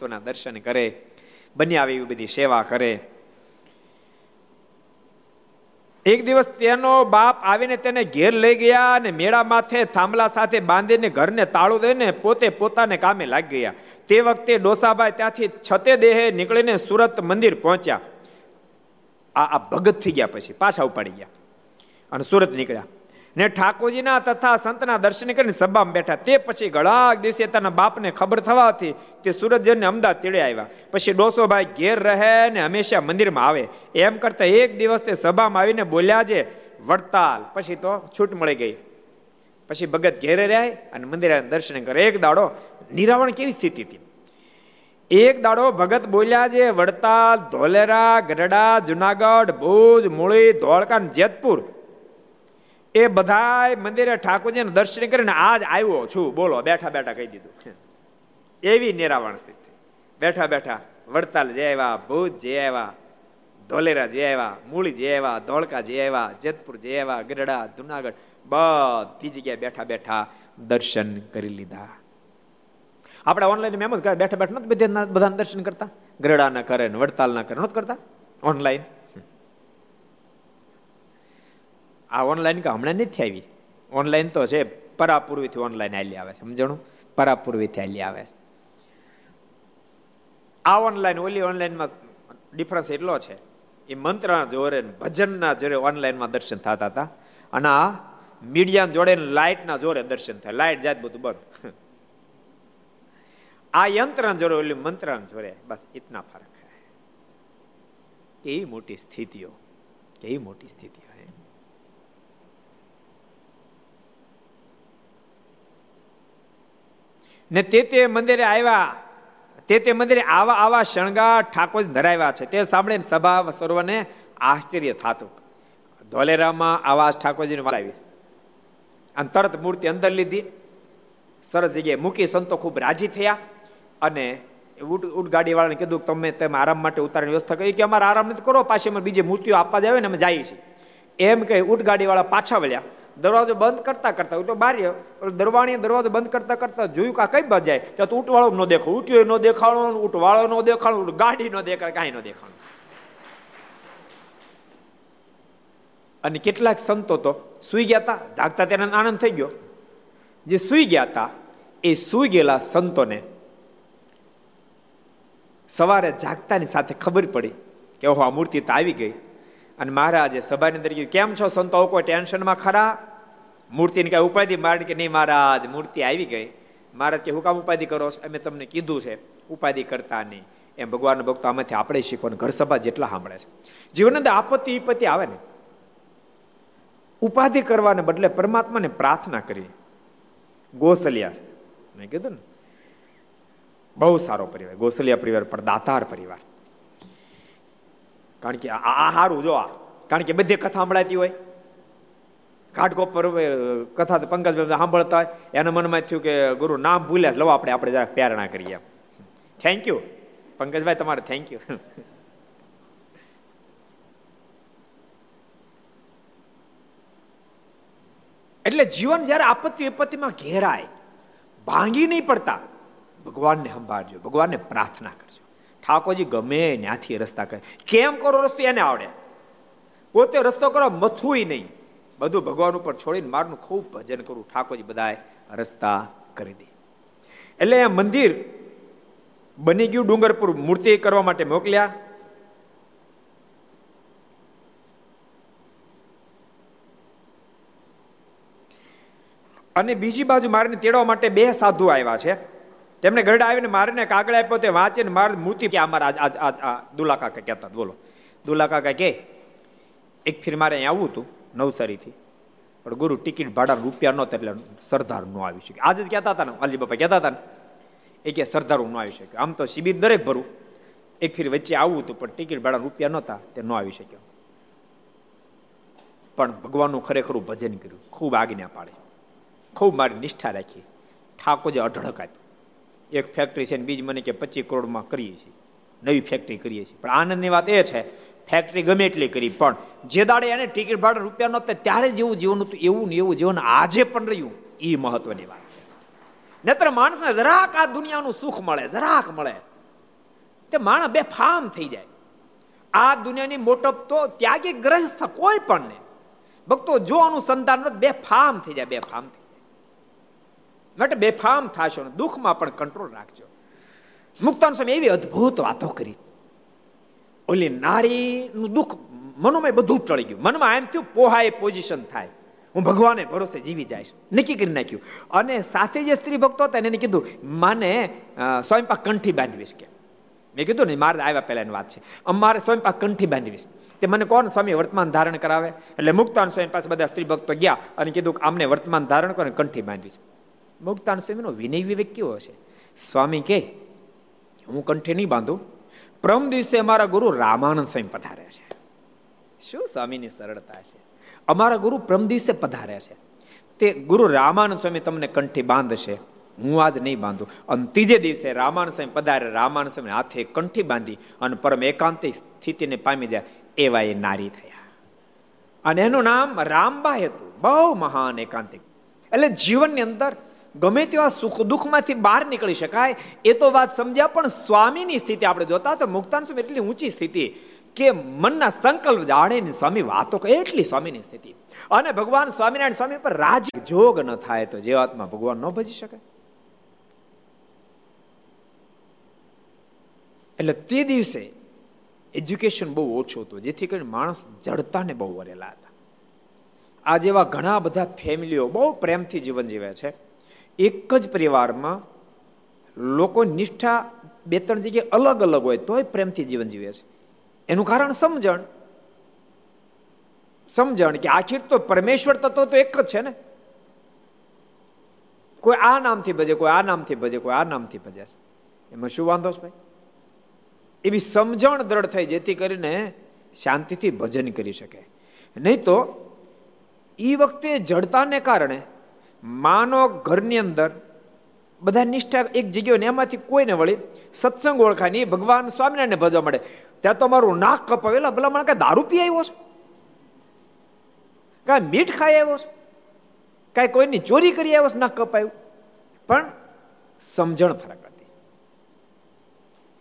ભક્તોના દર્શન કરે, બન્યા આવી બધી સેવા કરે. એક દિવસ તેનો બાપ આવીને તેને ઘેર લઈ ગયા અને મેળા માથે થાંભલા સાથે બાંધીને ઘરને તાળું દઈને પોતે પોતાને કામે લાગી ગયા. તે વખતે ડોસાભાઈ ત્યાંથી છતે દેહે નીકળીને સુરત મંદિર પહોંચ્યા. આ આ ભગત થઈ ગયા પછી, પાછા ઉપાડી ગયા અને સુરત નીકળ્યા. ને ઠાકોરજીના તથા સંતના દર્શન કરીને સભામાં બેઠા. તે પછી ઘણા દિવસે તેના બાપને ખબર થવાથી તે સુરતજનને અમદાવાદ તેડે આવ્યા. પછી ડોસોભાઈ ઘેર રહે ને હંમેશા મંદિરમાં આવે. એમ કરતા એક દિવસ તે સભામાં આવીને બોલ્યા છે, વડતાલ. પછી તો છૂટ મળી ગઈ. પછી ભગત ઘેરે રહ્યા અને મંદિર દર્શન કરે. એક દાડો નિરાવણ કેવી સ્થિતિ હતી? એક દાડો ભગત બોલ્યા છે, વડતાલ, ધોલેરા ગરડા જુનાગઢ, ભુજ, મૂળી, ધોળકા જેતપુર એ બધા મંદિરે ઠાકોરજીને દર્શન કરીને આજ આવ્યો છું. બોલો બેઠા બેઠા કહી દીધું. એવી નિરાવણ સ્થિતિ. બેઠા બેઠા વડતાલ જે આવ્યા ભૂત જે આવ્યા ધોલેરા જે આવ્યા મૂળી જે આવ્યા ધોળકા જે આવ્યા જેતપુર જે આવ્યા ગરડા જુનાગઢ બધી જગ્યાએ બેઠા બેઠા દર્શન કરી લીધા. આપણે ઓનલાઈન મેમ જ બેઠા બેઠા નથી બધા દર્શન કરતા? ગરડાના કરે વડતાલના કરે નથી કરતા? ઓનલાઈન આ ઓનલાઈન કે હમણાં નથી આવી? ઓનલાઈન તો છે, પરાપૂર્વીથી ઓનલાઈન આલી આવે છે. સમજણું? પરાપૂર્વીથી આલી આવે છે. આ ઓનલાઈન ઓલી ઓનલાઈનમાં ડિફરન્સ એટલો છે, એ મંત્રના જોરે ભજનના જોરે ઓનલાઈનમાં દર્શન થતા હતા. અને આ મીડિયા જોડે લાઇટના જોરે દર્શન થાય. લાઇટ જાત બધું બંધ. આ યંત્રના જોડે, ઓલી મંત્રના જોડે, બસ ઇતના ફરક હે એ મોટી સ્થિતિઓ એ મોટી સ્થિતિઓ ને તે તે મંદિરે આવ્યા, તે તે મંદિરે આવા આવા શણગાર ઠાકોર ધરાવ્યા છે. તે સાંભળીને સભા સર્વને આશ્ચર્ય થતું. ધોલેરામાં આવાજ ઠાકોરજીને વળાવી અને તરત મૂર્તિ અંદર લીધી. સરસ જગ્યાએ મૂકી, સંતો ખૂબ રાજી થયા અને ઉટ ઉટ ગાડી વાળાને કીધું, તમે તમે આરામ માટે ઉતારવાની વ્યવસ્થા કરી. કે, અમારે આરામ નથી કરો પાછી અમે બીજી મૂર્તિઓ આપવા જાય ને અમે જઈએ છીએ. એમ કહી ઉટ વાળા પાછા વળ્યા. દરવાજો બંધ કરતા કરતા તો બારી દરવાણી દરવાજો બંધ કરતા કરતા જોયું કે કઈ બાજુ જાય? તો ઉંટવાળો ન દેખો ઉટ્યો ન દેખાણો, ઉંટવાળો ન દેખાણો ગાડી ન દેખાય, કાંઈ ન દેખાણું. અને કેટલાક સંતો તો સુઈ ગયા હતા જાગતા તેને આનંદ થઈ ગયો. જે સુઈ ગયા હતા એ સુઈ ગયેલા સંતોને સવારે જાગતાની સાથે ખબર પડી કે ઓહો, આ મૂર્તિ તો આવી ગઈ. અને મહારાજે સભાની અંદર કેમ છો સંતો? કોઈ ટેન્શનમાં ખરા? મૂર્તિની કાંઈ ઉપાધિ? મારે કે નહીં, મહારાજ, મૂર્તિ આવી ગઈ. મહારાજ કે, હું કામ ઉપાધિ કરો અમે તમને કીધું છે, ઉપાધિ કરતા નહીં. એમ ભગવાન ભક્તો આમાંથી આપણે શીખવાનું, ઘર સભા જેટલા સાંભળે છે. જીવન અંદર આપત્તિ, વિપત્તિ આવે ને. ઉપાધિ કરવાને બદલે પરમાત્માને પ્રાર્થના કરી. ગોસલિયા છે. મેં કીધું ને. બહુ સારો પરિવાર. ગોસલિયા પરિવાર પણ દાતાર પરિવાર. કારણ કે આ સારું જો આ. કારણ કે બધી કથા સંભળાતી હોય. ઘાટકો પર કથા પંકજ સાંભળતા હોય. એના મનમાં થયું કે ગુરુ નામ ભૂલ્યા લો આપણે આપણે જરાક પ્રેરણા કરીએ થેન્ક યુ પંકજભાઈ, તમારે થેન્ક યુ એટલે જીવન જ્યારે આપત્તિ વિપત્તિમાં ઘેરાય, ભાંગી નહીં પડતા, ભગવાનને સંભાળજો, ભગવાનને પ્રાર્થના કરજો. ઠાકોરજી ગમે ત્યાંથી રસ્તા કરે. કેમ કરો રસ્તો? એને આવડે. પોતે રસ્તો કરો મથુંય નહીં. બધું ભગવાન ઉપર છોડીને મારનું ખૂબ ભજન કરું. ઠાકોરજી બધાએ રસ્તા કરી દે. એટલે આ મંદિર બની ગયું, ડુંગરપુર મૂર્તિ કરવા માટે મોકલ્યા. અને બીજી બાજુ મારીને તેડવા માટે બે સાધુ આવ્યા છે. તેમણે ગરડા આવીને મારીને કાગળ આપ્યો, તે વાંચીને માર મૂર્તિ કે અમારા આજ આજ આ દુલા કાકા કહેતા બોલો. દુલાકા કાકા કે, એક ફીર મારે અહીંયા આવવું હતું. નવસારીથી. પણ ગુરુ ટિકિટ ભાડા રૂપિયા નહોતા એટલે સરદાર નો આવી શકે. આજે જ કહેતા હતા ને વાલજી બાપા કહેતા હતા ને, એ કે સરદાર ન આવી શકે. આમ તો શિબિર દરેક ભરું. એક ફીર વચ્ચે આવવું હતું, પણ ટિકિટ ભાડા રૂપિયા નહોતા, તે ન આવી શક્યો. પણ ભગવાનનું ખરેખરું ભજન કર્યું. ખૂબ આજ્ઞા પાડે. ખૂબ મારી નિષ્ઠા રાખી. ઠાકોરજી અઢળક આપ્યું. એક ફેક્ટરી છે ને, બીજ મને કે પચીસ કરોડમાં કરીએ છીએ. નવી ફેક્ટરી કરીએ છીએ. પણ આનંદની વાત એ છે ફેક્ટરી ગમે એટલી કરી. પણ જે દાડે એને ટિકિટ ભાડે રૂપિયા નહોતા, ત્યારે જેવું જીવન હતું, એવું ને એવું જીવન આજે પણ રહ્યું. એ મહત્વની વાત છે. નત્ર માણસને જરાક આ દુનિયાનું સુખ મળે, જરાક મળે. તે માણસ બે ફામ થઈ જાય. આ દુનિયાની મોટપ તો ત્યાગી ગ્રહસ્થ કોઈ પણ નહીં ભક્તો, જો અનુસંધાન બે ફામ થઈ જાય, બે ફામ થઈ જાય. માટે બે ફામ થશો દુઃખમાં પણ કંટ્રોલ રાખજો. મુક્તાન સ્વામી એવી અદ્ભુત વાતો કરી. ઓલી નારીનું દુઃખ મનોમાં બધું ટળી ગયું. મનમાં એમ થયું પોહાય પોઝિશન થાય. હું ભગવાને ભરોસે જીવી જઈશ. નક્કી કરી નાખ્યું. અને સાથે જે સ્ત્રી ભક્તો હતા એને કીધું, માને સ્વયંપાક કંઠી બાંધવીશ કે. મેં કીધું ને, મારે આવ્યા પહેલાની વાત છે. અમારે સ્વયંપાક કંઠી બાંધવીશ. તે મને કોણ સ્વામી વર્તમાન ધારણ કરાવે? એટલે મુક્તાન સ્વામી પાસે બધા સ્ત્રી ભક્તો ગયા અને કીધું કે, આમને વર્તમાન ધારણ કરો કંઠી બાંધવી છે મુક્તાન સ્વામીનો વિનય વિવેક કેવો હશે? સ્વામી કે, હું કંઠી નહીં બાંધું. પ્રમ દિવસે અમારા ગુરુ રામાનંદ સ્વામી પધાર્યા છે. શું સ્વામીની સરળતા છે? અમારા ગુરુ પ્રમ દિવસે પધાર્યા છે. તે ગુરુ રામાનંદ સ્વામી તમને કંઠી બાંધશે. હું આજ નહીં બાંધું. અને ત્રીજે દિવસે રામાનંદ સ્વામી પધારે, રામાનંદ સ્વામી હાથે કંઠી બાંધી અને પરમ એકાંતિક સ્થિતિને પામી જાય એવા એ નારી થયા. અને એનું નામ રામબાઈ હતું. બહુ મહાન એકાંતિક. એટલે જીવનની અંદર ગમે તેવા સુખ દુઃખમાંથી બહાર નીકળી શકાય, એ તો વાત સમજ્યા, પણ સ્વામીની સ્થિતિ આપણે જોતા તો મુક્તાન સ્વામી એટલી ઊંચી સ્થિતિ કે મનના સંકલ્પ જાણે સ્વામી વાતો એટલી સ્વામીની સ્થિતિ. અને ભગવાન સ્વામિનારાયણ સ્વામી પર રાજ જોગ ન થાય તો જીવાત્મા ભગવાન ન ભજી શકે. એટલે તે દિવસે એજ્યુકેશન બહુ ઓછું હતું, જેથી કરીને માણસ જડતાને બહુ વરેલા હતા. આ જેવા ઘણા બધા ફેમિલીઓ બહુ પ્રેમથી જીવન જીવે છે. એક જ પરિવારમાં લોકો નિષ્ઠા બે ત્રણ જગ્યાએ અલગ અલગ હોય તોય પ્રેમથી જીવન જીવે છે. એનું કારણ સમજણ. સમજણ કે આખીર તો પરમેશ્વર તત્વ તો એક જ છે ને. કોઈ આ નામથી ભજે, કોઈ આ નામથી ભજે, કોઈ આ નામથી ભજે છે. એમાં શું વાંધો છે ભાઈ? એવી સમજણ દ્રઢ થઈ જેથી કરીને શાંતિથી ભજન કરી શકે. નહીં તો એ વખતે જડતાને કારણે માનો ઘરની અંદર બધા નિષ્ઠા એક જગ્યાએ એમાંથી કોઈને વળી સત્સંગ ઓળખાય નહીં ભગવાન સ્વામિનારાયણ ભજવા મળે ત્યાં તો મારું નાક કપાવેલા ભલા મને કાંઈ દારૂ પી આવ્યો છે? કાંઈ મીઠ ખાઈ આવ્યો છે? કાંઈ કોઈની ચોરી કરી આવ્યો છે? નાક કપાયું. પણ સમજણ ફરક હતી.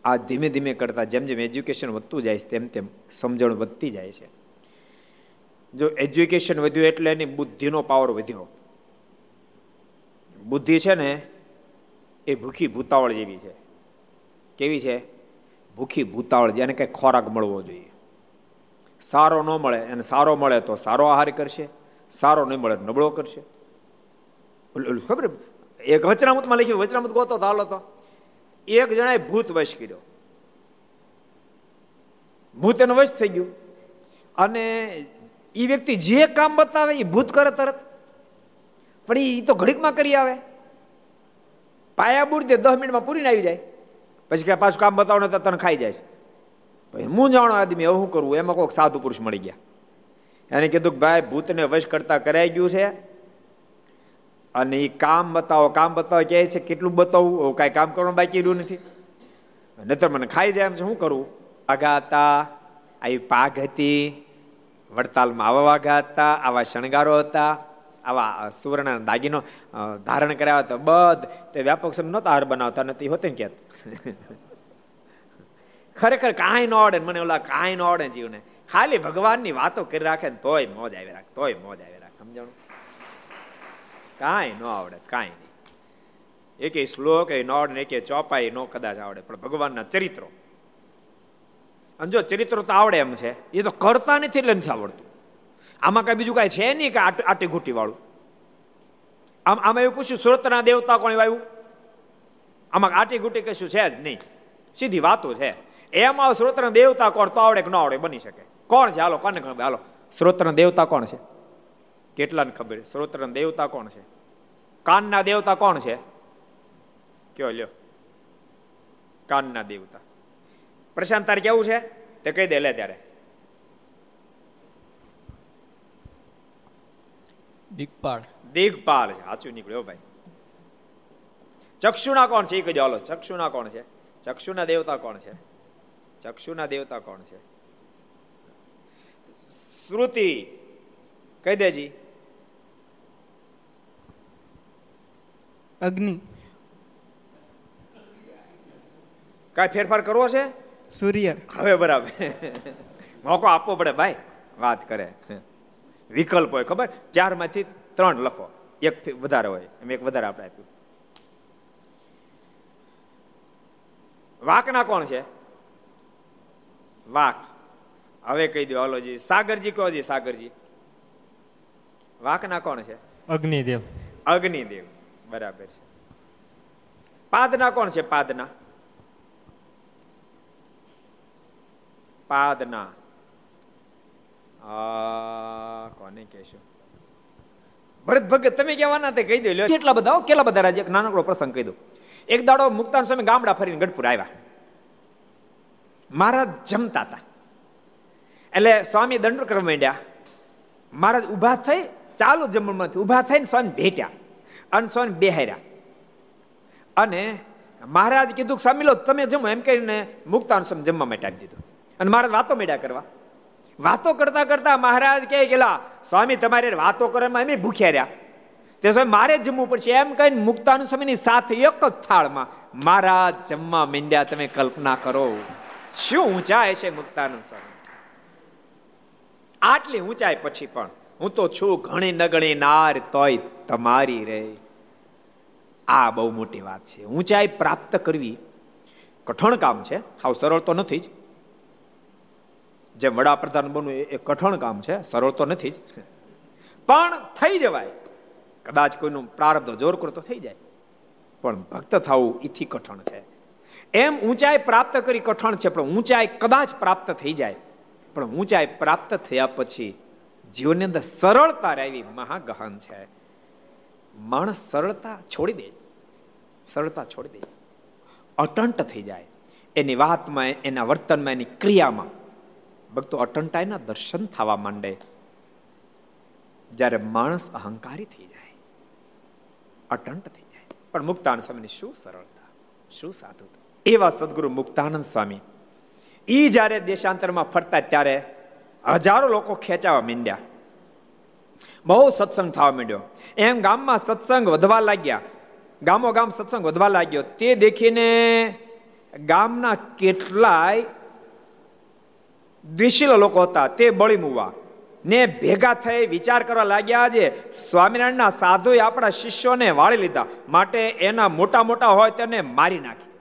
આ ધીમે ધીમે કરતા જેમ જેમ એજ્યુકેશન વધતું જાય છે, તેમ તેમ સમજણ વધતી જાય છે. જો એજ્યુકેશન વધ્યું એટલે એની બુદ્ધિનો પાવર વધ્યો. બુદ્ધિ છે ને, એ ભૂખી ભૂતાવળ જેવી છે. કેવી છે? ભૂખી ભૂતાવળ જેને કંઈ ખોરાક મળવો જોઈએ. સારો ન મળે અને સારો મળે તો સારો આહાર કરશે, સારો નહીં મળે નબળો કરશે. ખબર એક વચનામૃતમાં લખ્યું, વચનામૃત ગોતો હાલો તો. એક જણાએ ભૂત વશ કર્યો. ભૂત એનો વશ થઈ ગયું. અને એ વ્યક્તિ જે કામ બતાવે એ ભૂત કરે તરત. પણ એ તો ઘડીકમાં કરી આવે. પાયા બુડ તે દસ મિનિટમાં પૂરીને આવી જાય. પછી કે પાછું કામ બતાવો ને તને ખાઈ જાય પછી હું જાણો આદમી, હવે શું કરવું એમાં કોઈક સાધુ પુરુષ મળી ગયા. એને કીધું કે ભાઈ, ભૂતને વશ કરતા કરાઈ ગયું છે. અને એ કામ બતાવો કામ બતાવો, કહે છે, કેટલું બતાવવું કાંઈ કામ કરવાનું બાકી રહ્યું નથી. નતર મને ખાઈ જાય એમ છે શું કરવું વાઘા હતા આવી પાઘ હતી. વડતાલમાં આવા વાઘા હતા આવા શણગારો હતા. આવા સુવર્ણ દાગીનો ધારણ કર્યા હતા બધ, તે વ્યાપક સમય નહોતા હાર બનાવતા નથી હોતે કે ખરેખર કાંઈ ન આવડે મને ઓલા કાંઈ ન આવડે જીવને. ખાલી ભગવાનની વાતો કરી રાખે ને તોય મોજ આવી રાખ, તોય મોજ આવી રાખ, સમજાણું? કાંઈ ન આવડે, કાંઈ નહીં. એકે શ્લોક, એ ન આવડે એકે ચોપાઈ નો કદાચ આવડે, પણ ભગવાનના ચરિત્રો. અને જો ચરિત્રો તો આવડે એમ છે, એ તો કરતા નથી એટલે નથી આવડતું. આમાં કઈ બીજું કાંઈ છે નહીં કે આટી ઘૂટી વાળું. આમ આમાં એવું પૂછ્યું, સુરતના દેવતા કોણ આવ્યું? આમાં આટી ઘૂટી કશું છે જ નહીં. સીધી વાતો છે. એમાં સ્રોતના દેવતા કોણ, તો આવડે કે ન આવડે બની શકે. કોણ છે? હાલો, કોને ખબર? હાલો. સ્રોતના દેવતા કોણ છે? કેટલાને ખબર શ્રોત્રના દેવતા કોણ છે? કાનના દેવતા કોણ છે? કયો લ્યો. કાનના દેવતા. પ્રશાંત તારે કેવું છે? તે કહી દે, લે ત્યારે. દિગપાળ. દિગપાલ છે. સાચું નીકળ્યો ભાઈ. ચક્ષુના કોણ છે? એ કહી દો ચક્ષુના કોણ છે? ચક્ષુના દેવતા કોણ છે? ચક્ષુના દેવતા કોણ છે? શ્રુતિ. કહી દેજી. અગ્નિ. કાંઈ ફેરફાર કરવો છે? સૂર્ય. હવે બરાબર. મોકો આપવો પડે ભાઈ. વાત કરે. વિકલ્પ હોય ખબર? ચારમાંથી ત્રણ લખો. એક વધારે હોય. એમ એક વધારે આપણે આપ્યું. વાકના કોણ છે? વાક. હવે કહી દો હાલોજી સાગરજી કહો જી સાગરજી. વાકના કોણ છે? અગ્નિદેવ. અગ્નિદેવ. બરાબર છે. પાદના કોણ છે? પાદના. પાદના. કોને કહેશો? ભરત ભગત, તમે કહેવાના તે કહી દો કેટલા બધા કેટલા બધા રાજ્ય નાનકડો પ્રસંગ કહી દો. એક દાડો મુક્તાન સ્વામી ગામડા ફરીને ગઢપુર આવ્યા. મહારાજ જમતા હતા. એટલે સ્વામી દંડ કરવા માંડ્યા. મહારાજ ઊભા થઈ, ચાલુ જમણમાંથી ઊભા થઈને સ્વામી ભેટ્યા અને સ્વામી બેહાર્યા. અને મહારાજ કીધું સ્વામી લો, તમે જમો. એમ કહીને મુક્તાન સ્વામી જમવા માટે આપી દીધું. અને મહારાજ વાતો મેળ્યા કરવા. વાતો કરતા કરતા મહારાજ કહે કેલા સ્વામી, તમારે વાતો કરવામાં અમે ભૂખ્યા રહ્યા. તે સ્વામી, મારે જમવું પડશે. એમ કહીને મુક્તાનુ સ્વામીની સાથે એક જ થાળમાં, મહારાજ, જમવા મીંડ્યા, તમે કલ્પના કરો. શું ઊંચાઈ છે મુક્તાનંદ સ્વામી આટલી ઊંચાઈ પછી પણ હું તો છું ઘણી નગણી નાર, તોય તમારી રે. આ બહુ મોટી વાત છે. ઊંચાઈ પ્રાપ્ત કરવી કઠણ કામ છે. હાવ સરળ તો નથી જ. જેમ વડાપ્રધાન બનવું એ કઠણ કામ છે, સરળ તો નથી જ. પણ થઈ જવાય. કદાચ કોઈનું પ્રારબ્ધ જોર કરો તો થઈ જાય. પણ ભક્ત થવું એથી કઠણ છે. એમ ઊંચાઈ પ્રાપ્ત કરી કઠણ છે, પણ ઊંચાઈ કદાચ પ્રાપ્ત થઈ જાય. પણ ઊંચાઈ પ્રાપ્ત થયા પછી જીવનની અંદર સરળતા રહેવી મહાગહન છે. માણસ સરળતા છોડી દે. સરળતા છોડી દે. અટંટ થઈ જાય. એની વાતમાં, એના વર્તનમાં, એની ક્રિયામાં ભક્તો અટંટાઈના દર્શન થવા માંડે. જ્યારે માણસ અહંકારી થઈ જાય, અટંટ થઈ જાય. પણ મુક્તાનંદ સ્વામીની શું સરળતા, શું સાધુતા? એવા સદગુરુ મુક્તાનંદ સ્વામી એ જ્યારે દેશાંતરમાં ફરતા ત્યારે હજારો લોકો ખેંચાવા માંડ્યા. બહુ સત્સંગ થવા માંડ્યો. એમ ગામમાં સત્સંગ વધવા લાગ્યા. ગામો ગામ સત્સંગ વધવા લાગ્યો. તે દેખીને ગામના કેટલાય દ્વિશીલ લોકો હતા, તે બળી મૂવા. ને ભેગા થઈ વિચાર કરવા લાગ્યા છે સ્વામિનારાયણના સાધુએ આપણા શિષ્યોને વાળી લીધા, માટે એના મોટા મોટા હોય તેને મારી નાખી.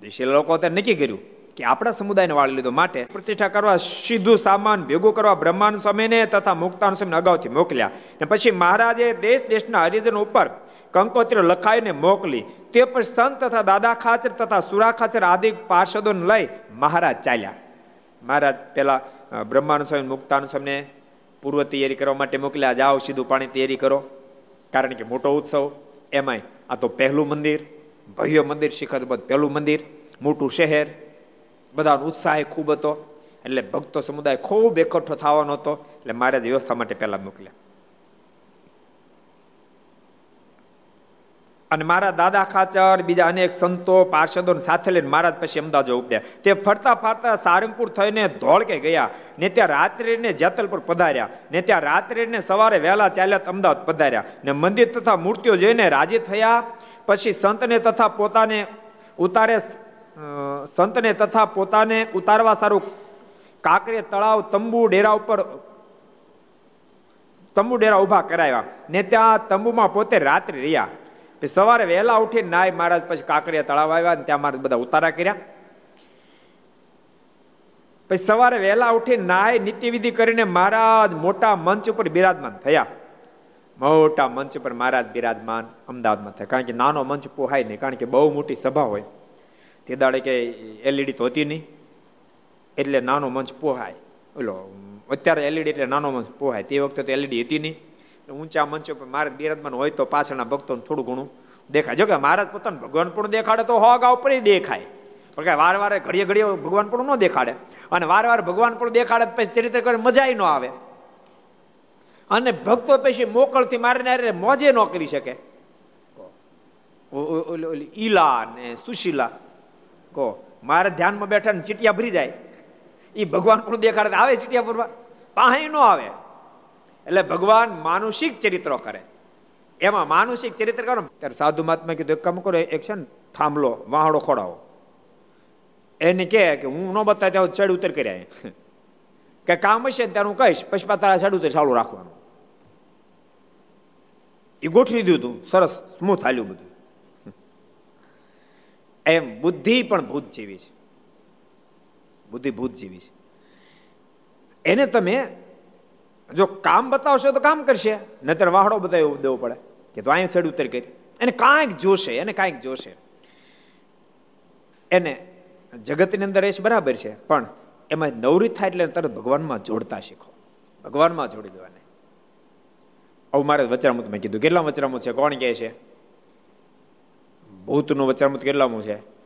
દ્વિશીલ લોકો તે નક્કી કર્યું કે આપણા સમુદાયને વાળી લીધો, માટે પ્રતિષ્ઠા કરવા સીધું સામાન ભેગું કરવા બ્રહ્માન સ્વામીને તથા મુક્તાન સ્વામીને અગાઉથી મોકલ્યા. ને પછી મહારાજે દેશ દેશના હરિજન ઉપર કંકોત્રી લખાઈને મોકલી. તે પછી સંત તથા દાદા ખાચર તથા સુરા ખાચર આદિ પાર્ષદોને લઈ મહારાજ ચાલ્યા. મહારાજ પેલા બ્રહ્માનુ સ્વામી મુક્તાનુ સ્વામીને પૂર્વ તૈયારી કરવા માટે મોકલ્યા. જાઓ સીધું પાણી તૈયારી કરો. કારણ કે મોટો ઉત્સવ, એમાંય આ તો પહેલું મંદિર, ભવ્ય મંદિર, શિખરબદ્ધ પહેલું મંદિર, મોટું શહેર. બધાનો ઉત્સાહ ખૂબ હતો. એટલે ભક્તો સમુદાય ખૂબ એકઠો થવાનો હતો. એટલે મહારાજ વ્યવસ્થા માટે પહેલાં મોકલ્યા. અને મારા દાદા ખાચર, બીજા અનેક સંતો પાર્ષદો સાથે લઈને મહારાજ પછી અમદાવાદ ઉપડ્યા. તે ફરતા ફરતા સારંગપુર થઈને ધોળકે ગયા ને ત્યાં રાત્રિને જેતલપુર પધાર્યા ને ત્યાં રાત્રિને સવારે વહેલા ચાલ્યા અમદાવાદ પધાર્યા ને મંદિર તથા મૂર્તિઓ જોઈને રાજી થયા. પછી સંતને તથા પોતાને ઉતારે સંતને તથા પોતાને ઉતારવા સારું કાંકરે તળાવ, તંબુ ડેરા ઉપર, તંબુ ડેરા ઊભા કરાવ્યા ને ત્યાં તંબુમાં પોતે રાત્રે રહ્યા. પછી સવારે વહેલા ઉઠી નાય મહારાજ પછી કાંકરિયા તળાવ આવ્યા ને ત્યાં મારે બધા ઉતારા કર્યા. પછી સવારે વહેલા ઉઠી નાય નીતિવિધિ કરીને મહારાજ મોટા મંચ ઉપર બિરાજમાન થયા. મોટા મંચ ઉપર મહારાજ બિરાજમાન અમદાવાદમાં થયા. કારણ કે નાનો મંચ પોહાય નહીં, કારણ કે બહુ મોટી સભા હોય. તે દાડે કે એલઈડી તો હતી નહીં. એટલે નાનો મંચ પોહાય. ઓલો, અત્યારે એલઈડી એટલે નાનો મંચ પોહાય. તે વખતે તો એલઈડી હતી નહીં. ઊંચા મંચો પર મહારાજ બિરાજમાન હોય તો પાછળના ભક્તોને થોડું ઘણું દેખાય. જો કે મહારાજ પોતાનું ભગવાન પણ દેખાડે તો હો ઉપર પર દેખાય. પણ કે વાર વારે ઘડીએ ઘડીએ ભગવાન પણ ન દેખાડે. અને વાર વાર ભગવાન પણ દેખાડે પછી ચરિત્ર કરે મજા ન આવે. અને ભક્તો પછી મોકળથી મારીને મોજે ન કરી શકે. ઈલા ને સુશીલા. કહો મારે ધ્યાનમાં બેઠા ને ચીટિયા ભરી જાય. એ ભગવાન પણ દેખાડે આવે ચીટિયા ભરવા. પાહે ન આવે. એટલે ભગવાન માનુષિક ચરિત્રો કરે. એમાં માનુષિક ચરિત્ર કરો. ત્યારે સાધુ મહાત્મા કીધું, એક કામ કરો એક છે ને, થાંભલો, વાહડો ખોડાવો. એને કે, હું ન બતા ત્યાં ચડ ઉતર કર્યા કે કામ હશે ત્યારે હું કહીશ, પછી તારા ચડ ઉતર ચાલુ રાખવાનું. એ ગોઠવી દીધું સરસ સ્મૂથ હાલ્યું બધું. એમ બુદ્ધિ પણ ભૂત જેવી છે. બુદ્ધિ ભૂત જેવી છે. એને તમે જો કામ બતાવશો તો કામ કરશે. નતર વાહડો બતાવી દેવો પડે કે તો અહીંયા ચડ ઉતર કરી. એને કાંઈક જોશે, એને કાંઈક જોશે. એને જગતની અંદર એ બરાબર છે. પણ એમાં નવરી થાય એટલે તરત ભગવાનમાં જોડતા શીખો. ભગવાનમાં જોડી દેવાને. આવું મારે વચરામૃત મેં કીધું. કેટલા વચરામૃત છે? કોણ કહે છે? ભૂતનું વચરામૃત કેટલામું છે?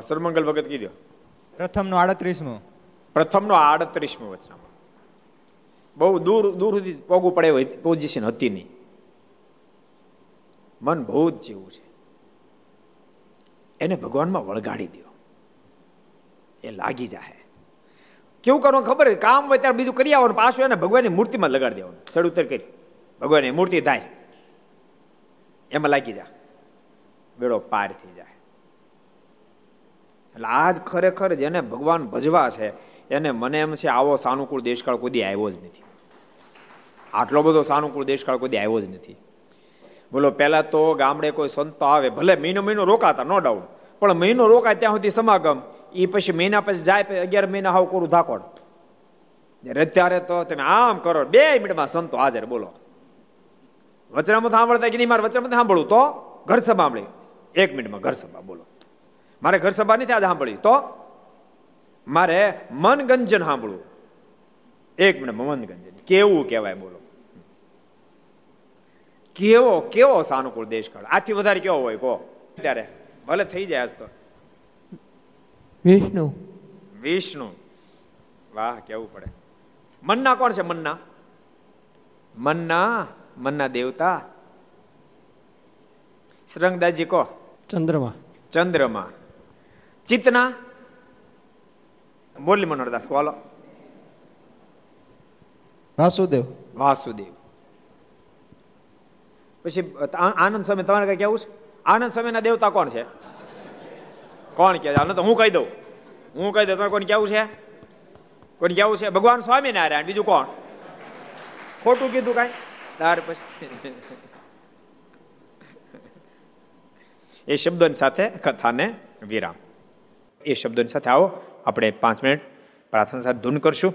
સરમંગલ ભગત કીધો પ્રથમનો આડત્રીસમો પ્રથમનો આડત્રીસમો વચનામાં બહુ દૂર દૂર સુધી પોગું પડે એવી પોઝિશન હતી નહીં મન ભૂત જેવું છે એને ભગવાનમાં વળગાડી દો એ લાગી જાય કેવું કરવું ખબર કામ હોય ત્યારે બીજું કરી આવવાનું પાછું એને ભગવાનની મૂર્તિમાં લગાડી દેવાનું ચડ કરી ભગવાનની મૂર્તિ થાય એમાં લાગી જા બેડો પાર થઈ જાય એટલે આજ ખરેખર જેને ભગવાન ભજવા છે. એને મને એમ છે, આવો સાનુકૂળ દેશકાળ કોઈ આવ્યો જ નથી. આટલો બધો સાનુકૂળ દેશકાળ કોઈ આવ્યો જ નથી. બોલો, પહેલા તો ગામડે કોઈ સંતો આવે, ભલે મહિનો મહિનો રોકાતા નો ડાઉટ પણ મહિનો રોકાય ત્યાં સુધી સમાગમ એ પછી મહિના પછી જાય અગિયાર મહિના હાવ કોરું ધાકોડ. અત્યારે તો તમે આમ કરો, બે મિનિટમાં સંતો હાજર, બોલો. વચરામત સાંભળતા કે નહીં, મારે વચરામત સાંભળવું તો? ઘર સભા સાંભળી. એક મિનિટમાં ઘર સભા, બોલો. મારે ઘર સભા નથી આજે સાંભળી. તો? મારે મનગંજન સાંભળવું. એક મિનિટ મનગંજન. કેવું કહેવાય બોલો. કેવો કેવો સાનુકૂળ દેશ કાળ આથી વધારે કેવો હોય કો ત્યારે ભલે થઈ જાય આજ તો. વિષ્ણુ. વિષ્ણુ. વાહ કેવું પડે. મન્ના કોણ છે મન્ના? મન્ના મન્ના દેવતા. શ્રંગદાસજી કો ચંદ્રમા. ચંદ્રમા. ચિતના બોલી મનોહરદાસ બોલો વાસુદેવ વાસુદેવ પછી આનંદ સ્વામી તમારે કઈ કેવું છે? આનંદ સ્વામીના દેવતા કોણ છે? કોણ કે આનંદ હું કહી દઉં. હું કહી દઉં તમારે કોણ કેવું છે? કોણ કેવું છે? ભગવાન સ્વામિનારાયણ બીજું કોણ? ખોટું કીધું કાંઈ? ત્યાર પછી. એ શબ્દોની સાથે કથાને વિરામ. એ શબ્દોની સાથે આવો. આપણે પાંચ મિનિટ પ્રાર્થના સાથે ધૂન કરશું.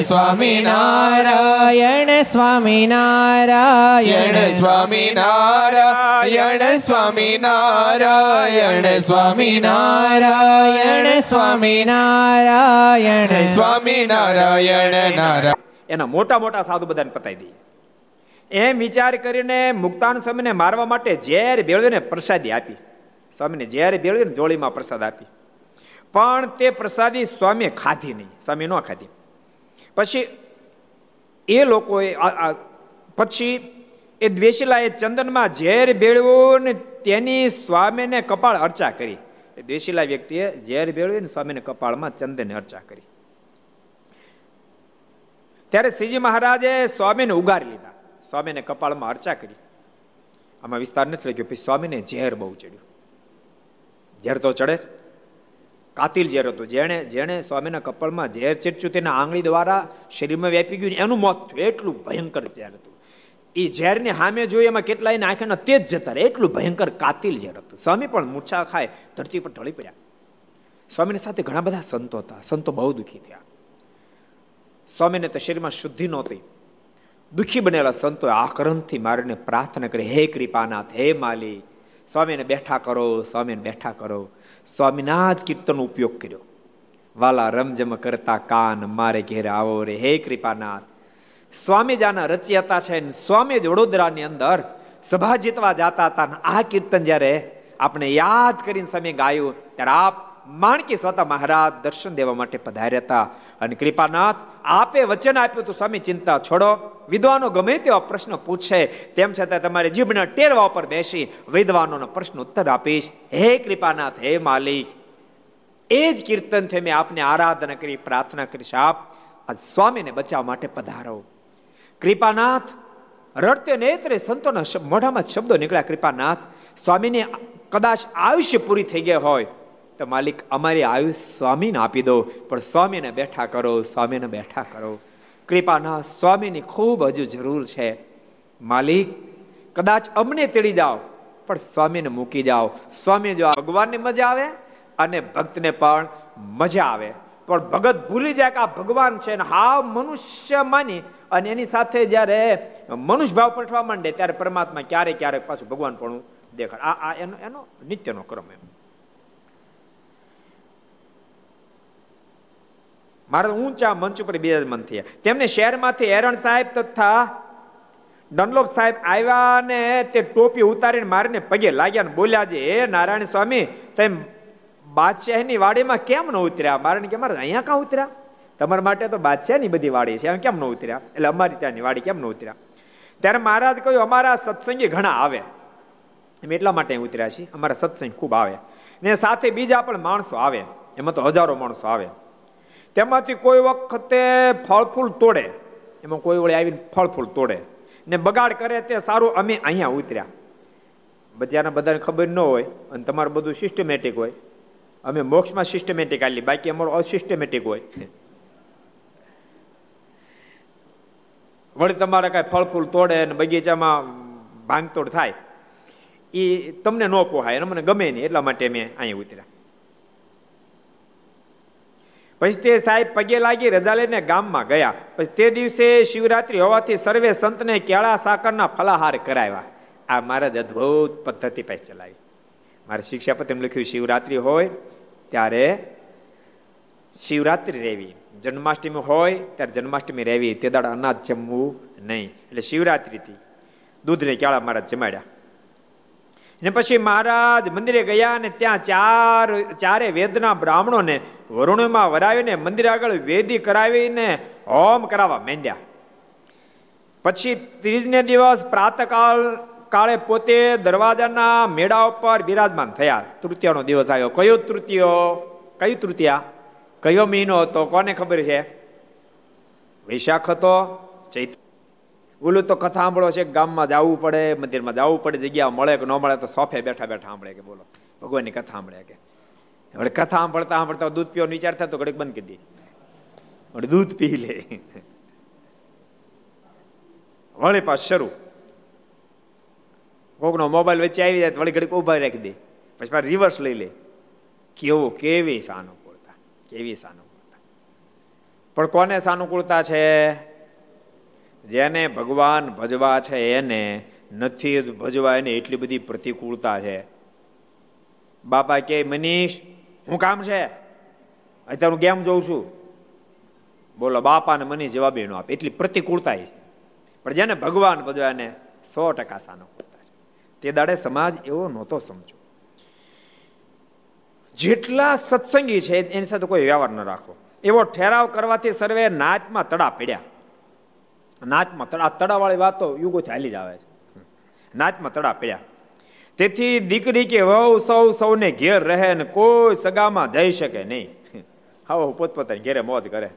સ્વામી નારાયણ સ્વામી નારાયણ સ્વામી નારાયણ સ્વામી નારાયણ સ્વામી નારાયણ સ્વામી નારાયણ સ્વામી નારાયણ નારાયણ એના મોટા મોટા સાધુ બધાને પતાવી દઈએ. એમ વિચાર કરીને મુક્તાન સ્વામીને મારવા માટે ઝેર ભેળવીને પ્રસાદી આપી. સ્વામીને ઝેર ભેળવીને જોળીમાં પ્રસાદ આપી. પણ તે પ્રસાદી સ્વામીએ ખાધી નહીં. સ્વામી ન ખાધી. પછી એ લોકોએ પછી એ દ્વેષીલાએ ચંદનમાં ઝેર ભેળવ્યું ને તેની સ્વામીને કપાળ અર્ચા કરી. એ દ્વેષીલા વ્યક્તિએ ઝેર ભેળવીને સ્વામીને કપાળમાં ચંદને અર્ચા કરી. ત્યારે શ્રીજી મહારાજે સ્વામીને ઉગારી લીધા. સ્વામીને કપાળમાં અર્ચા કરી. આમાં વિસ્તાર નથી લખ્યો, પછી સ્વામીને ઝેર બહુ ચડ્યું. ઝેર તો ચડે કાતિલ ઝેર હતું. જેણે જેણે સ્વામીના કપાળમાં ઝેર ચીરચ્યું તેના આંગળી દ્વારા શરીરમાં વ્યાપી ગયું એનું મોત થયું. એટલું ભયંકર ઝેર હતું. એ ઝેરની સામે જોઈએ એમાં કેટલાય આંખેના તેજ જતા રહે એટલું ભયંકર કાતિલ ઝેર હતું. સ્વામી પણ મૂર્છા ખાય, ધરતી પર ઢળી પડ્યા. સ્વામીની સાથે ઘણા બધા સંતો હતા. સંતો બહુ દુઃખી થયા. સ્વામીને તો શરીરમાં શુદ્ધિ નહોતી. દુઃખી બનેલા સંતોએ આકરણથી મારીને પ્રાર્થના કરી, હે કૃપાનાથ, હે માલિક સ્વામીને બેઠા કરો સ્વામીને બેઠા કરો. સ્વામીના જ કીર્તનનો ઉપયોગ કર્યો. વાલા રમજમ કરતા કાન મારે ઘેર આવો રે, હે કૃપાનાથ. સ્વામી જાના રચ્યા છે સ્વામી જ વડોદરાની અંદર સભા જીતવા જતા હતા આ કીર્તન જ્યારે આપણે યાદ કરીને સમય ગાયું, ત્યારે આપ માણકી સ્વતા મહારાજ દર્શન દેવા માટે પધાર્યા હતા. અને કૃપાનાથ, આપે વચન આપ્યું તો સ્વામી ચિંતા છોડો. વિદ્વાનો ગમે તેવા પ્રશ્ન પૂછે, તેમ છતાં તમારે જીભના ટેરવા ઉપર બેસી વિદ્વાનોનો પ્રશ્ન ઉત્તર આપીશ. હે કૃપાનાથ, હે માલિક, એ જ કીર્તનથી મેં આપને આરાધના કરી, પ્રાર્થના કરીશ આપ આ સ્વામીને બચાવવા માટે પધારો. કૃપાનાથ, રડતે નેત્રે સંતોના મોઢામાં શબ્દો નીકળ્યા. કૃપાનાથ, સ્વામીને કદાચ આયુષ્ય પૂરી થઈ ગયા હોય તો માલિક, અમારી આયુષ સ્વામીને આપી દો, પણ સ્વામીને બેઠા કરો, સ્વામીને બેઠા કરો. કૃપાના સ્વામીની ખૂબ હજુ જરૂર છે. માલિક, કદાચ અમને તેડી જાઓ, પણ સ્વામીને મૂકી જાઓ. સ્વામી જો ભગવાનને મજા આવે, અને ભક્તને પણ મજા આવે. પણ ભગત ભૂલી જાય કે આ ભગવાન છે ને હા મનુષ્ય માની, અને એની સાથે જ્યારે મનુષ્ય ભાવ પઠવા માંડે, ત્યારે પરમાત્મા ક્યારેક ક્યારેક પાછું ભગવાન પણ દેખાડ. આ એનો એનો નિત્યનો ક્રમ એમ. મારા ઊંચા મંચ ઉપર બિરાજમાન થયા. તેમને શહેરમાંથી એરણ સાહેબ તથા ડનલોપ સાહેબ આવ્યા ને તે ટોપી ઉતારીને મારીને પગે લાગ્યા ને બોલ્યા છે, હે નારાયણ સ્વામી, તેમ બાદશાહની વાડીમાં કેમ ન ઉતર્યા? મારે કે મારે અહીંયા કાં ઉતર્યા? તમારા માટે તો બાદશાહની બધી વાડી છે કેમ ન ઉતર્યા? એટલે અમારી ત્યાંની વાડી કેમ ન ઉતર્યા? ત્યારે મહારાજ કહ્યું, અમારા સત્સંગી ઘણા આવે. એમ એટલા માટે ઉતર્યા છીએ. અમારા સત્સંગ ખૂબ આવે. ને સાથે બીજા પણ માણસો આવે. એમાં તો હજારો માણસો આવે. તેમાંથી કોઈ વખતે ફળ ફૂલ તોડે. એમાં કોઈ વળી આવીને ફળ ફૂલ તોડે. ને બગાડ કરે તે સારું અમે અહીંયા ઉતર્યા. બજારના બધાને ખબર ન હોય અને તમારું બધું સિસ્ટમેટિક હોય. અમે મોક્ષમાં સિસ્ટમેટિક આલી, બાકી અમારું અસિસ્ટમેટિક હોય. વળી તમારે કાંઈ ફળ ફૂલ તોડે અને બગીચામાં ભાંગતોડ થાય. એ તમને ન પોહાય, અને મને ગમે નહીં, એટલા માટે મેં અહીંયા ઉતર્યા. પછી તે સાહેબ પગે લાગી રજા લઈને ગામમાં ગયા. પછી તે દિવસે શિવરાત્રી હોવાથી સર્વે સંતને કેળા સાકરના ફલાહાર કરાવ્યા. આ મહારાજ અદભુત પદ્ધતિ પાસે ચલાવી. મારે શિક્ષાપતિ લખ્યું, શિવરાત્રી હોય ત્યારે શિવરાત્રી રહેવી. જન્માષ્ટમી હોય ત્યારે જન્માષ્ટમી રહેવી. તે દાડા અનાજ જમવું નહીં. એટલે શિવરાત્રીથી દૂધને કેળા મહારાજ જમાડ્યા. ને પછી મહારાજ મંદિરે ગયા અને ત્યાં ચાર ચારે વેદના બ્રાહ્મણોને વરુણમાં વરાવીને મંદિર આગળ વેદી કરાવીને હોમ કરાવવા માંડ્યા. પછી ત્રીજને દિવસ પ્રાતકાળ કાળે પોતે દરવાજાના મેળા ઉપર બિરાજમાન થયા. તૃતીયાનો દિવસ આવ્યો. કયો તૃતીયો? કઈ તૃતીયા? કયો મહિનો હતો? કોને ખબર છે? વૈશાખ હતો? ચૈત્ર ઓલું તો કથા સાંભળો છે ગામમાં જવું પડે, મંદિરમાં જવું પડે, જગ્યા મળે કે ન મળે તો સોફે બેઠા બેઠા સાંભળે કે બોલો. ભગવાનની કથા સાંભળે કે. હવે કથા સાંભળતા સાંભળતા દૂધ પીવાનો વિચાર થાય તો ઘડીક બંધ કરી દે. દૂધ પી લે. વળી પાસ શરૂ. કોકનો મોબાઈલ વચ્ચે આવી જાય વળી ઘડીક ઊભા રાખી દે. પછી પાછા રિવર્સ લઈ લે. કેવું, કેવી સાનુકૂળતા કેવી સાનુકૂળતા. પણ કોને સાનુકૂળતા છે? જેને ભગવાન ભજવા છે એને નથી ભજવા એને એટલી બધી પ્રતિકૂળતા છે. બાપા કે, મનીષ, હું કામ છે? અત્યારે હું કેમ જોઉં છું? બોલો બાપા ને મનીષ જવાબ એનો આપે, એટલી પ્રતિકૂળતા છે. પણ જેને ભગવાન ભજવા એને સો ટકા છે. તે દાડે સમાજ એવો નહોતો સમજો જેટલા સત્સંગી છે, એની સાથે કોઈ વ્યવહાર ન રાખો. એવો ઠેરાવ કરવાથી સર્વે નાચમાં તડા પડ્યા. નાચમાં તળા તળાવાળી વાતો યુગોથી હાલી જ આવે છે. નાચમાં તડા પડ્યા. તેથી દીકરી કે વહુ સૌ સૌને ઘેર રહે ને કોઈ સગામાં જઈ શકે નહીં. હવે પોતપોતાની ઘેરે મોજ કરે.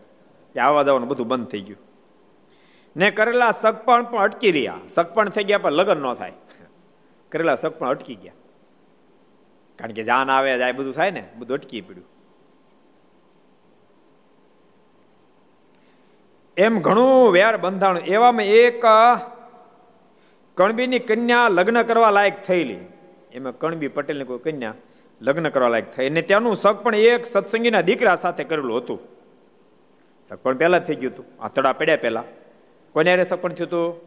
કે આવવા જવાનું બધું બંધ થઈ ગયું. ને કરેલા સગપણ પણ અટકી રહ્યા. સગપણ થઈ ગયા, પણ લગ્ન ન થાય. કરેલા સગપણ અટકી ગયા. કારણ કે જાન આવે, જાય, બધું થાય ને, બધું અટકી પડ્યું. એમ ઘણું વેર બંધાણું. એવામાં એક કણબીની કન્યા લગ્ન કરવા લાયક થયેલી. એમાં કણબી પટેલની કોઈ કન્યા લગ્ન કરવા લાયક થઈ. અને ત્યાંનું સગ પણ એક સત્સંગીના દીકરા સાથે કરેલું હતું. સગ પણ પહેલા થઈ ગયું હતું. આતડા પડ્યા પહેલા. કોને અરે સગ પણ થયું હતું?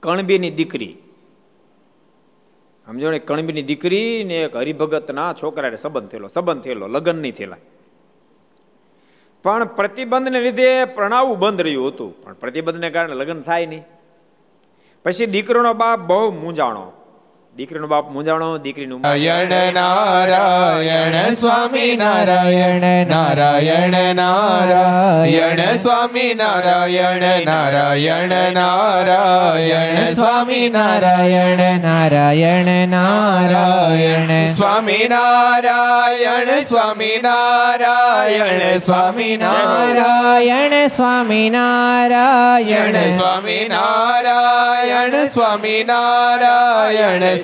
કણબીની દીકરી. સમજો ને, કણબીની દીકરી ને એક હરિભગતના છોકરાને સંબંધ થયેલો. સંબંધ થયેલો. લગ્ન નહીં થયેલા. પણ પ્રતિબંધને લીધે પ્રણાવું બંધ રહ્યું હતું. પણ પ્રતિબંધને કારણે લગ્ન થાય નહીં. પછી દીકરોનો બાપ બહુ મૂંઝાણો દીકરીનો બાપ મૂંઝાણો દીકરીનું નારાયણ નારાયણ, સ્વામી, નારાયણ નારાયણ નારાયણ, સ્વામી, નારાયણ નારાયણ નારાયણ, સ્વામી, નારાયણ નારાયણ નારાયણ, સ્વામી નારાયણ સ્વામી નારાયણ સ્વામી નારાયણ સ્વામી નારાયણ સ્વામી નારાયણ સ્વામી, નારાયણ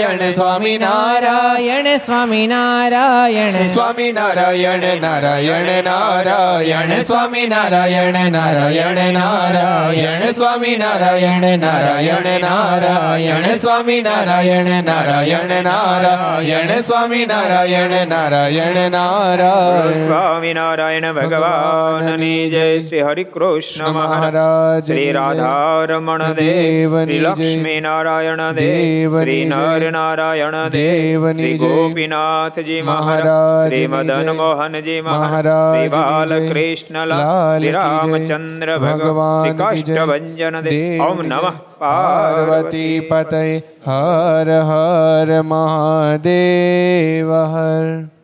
નારાયણ સ્વામી નારાયણ સ્વામી નારાયણ સ્વામી નારાયણ નારાયણ નારાયણ સ્વામી નારાયણ નારાયણ નારાયણ નારાયણ સ્વામી નારાયણ નારાયણ નારાયણ સ્વામી નારાયણ નારાયણ નારાયણ સ્વામી નારાયણ નારાયણ નારાયણ સ્વામી નારાયણ નારાયણ નારાયણ સ્વામિનારાયણ ભગવાનની જય શ્રી હરિ કૃષ્ણ મહારાજ શ્રી રાધારમણ દેવ શ્રી લક્ષ્મી નારાયણ દેવ શ્રી નર નારાયણ દેવની ગોપીનાથજી મહારાજ શ્રી મદન મોહનજી મહારાજ શ્રી બાલકૃષ્ણ લાલ રામચંદ્ર ભગવાન કાષ્ટભન દેવ ઓમ નમઃ પાર્વતી પતય હર હર મહાદેવ હર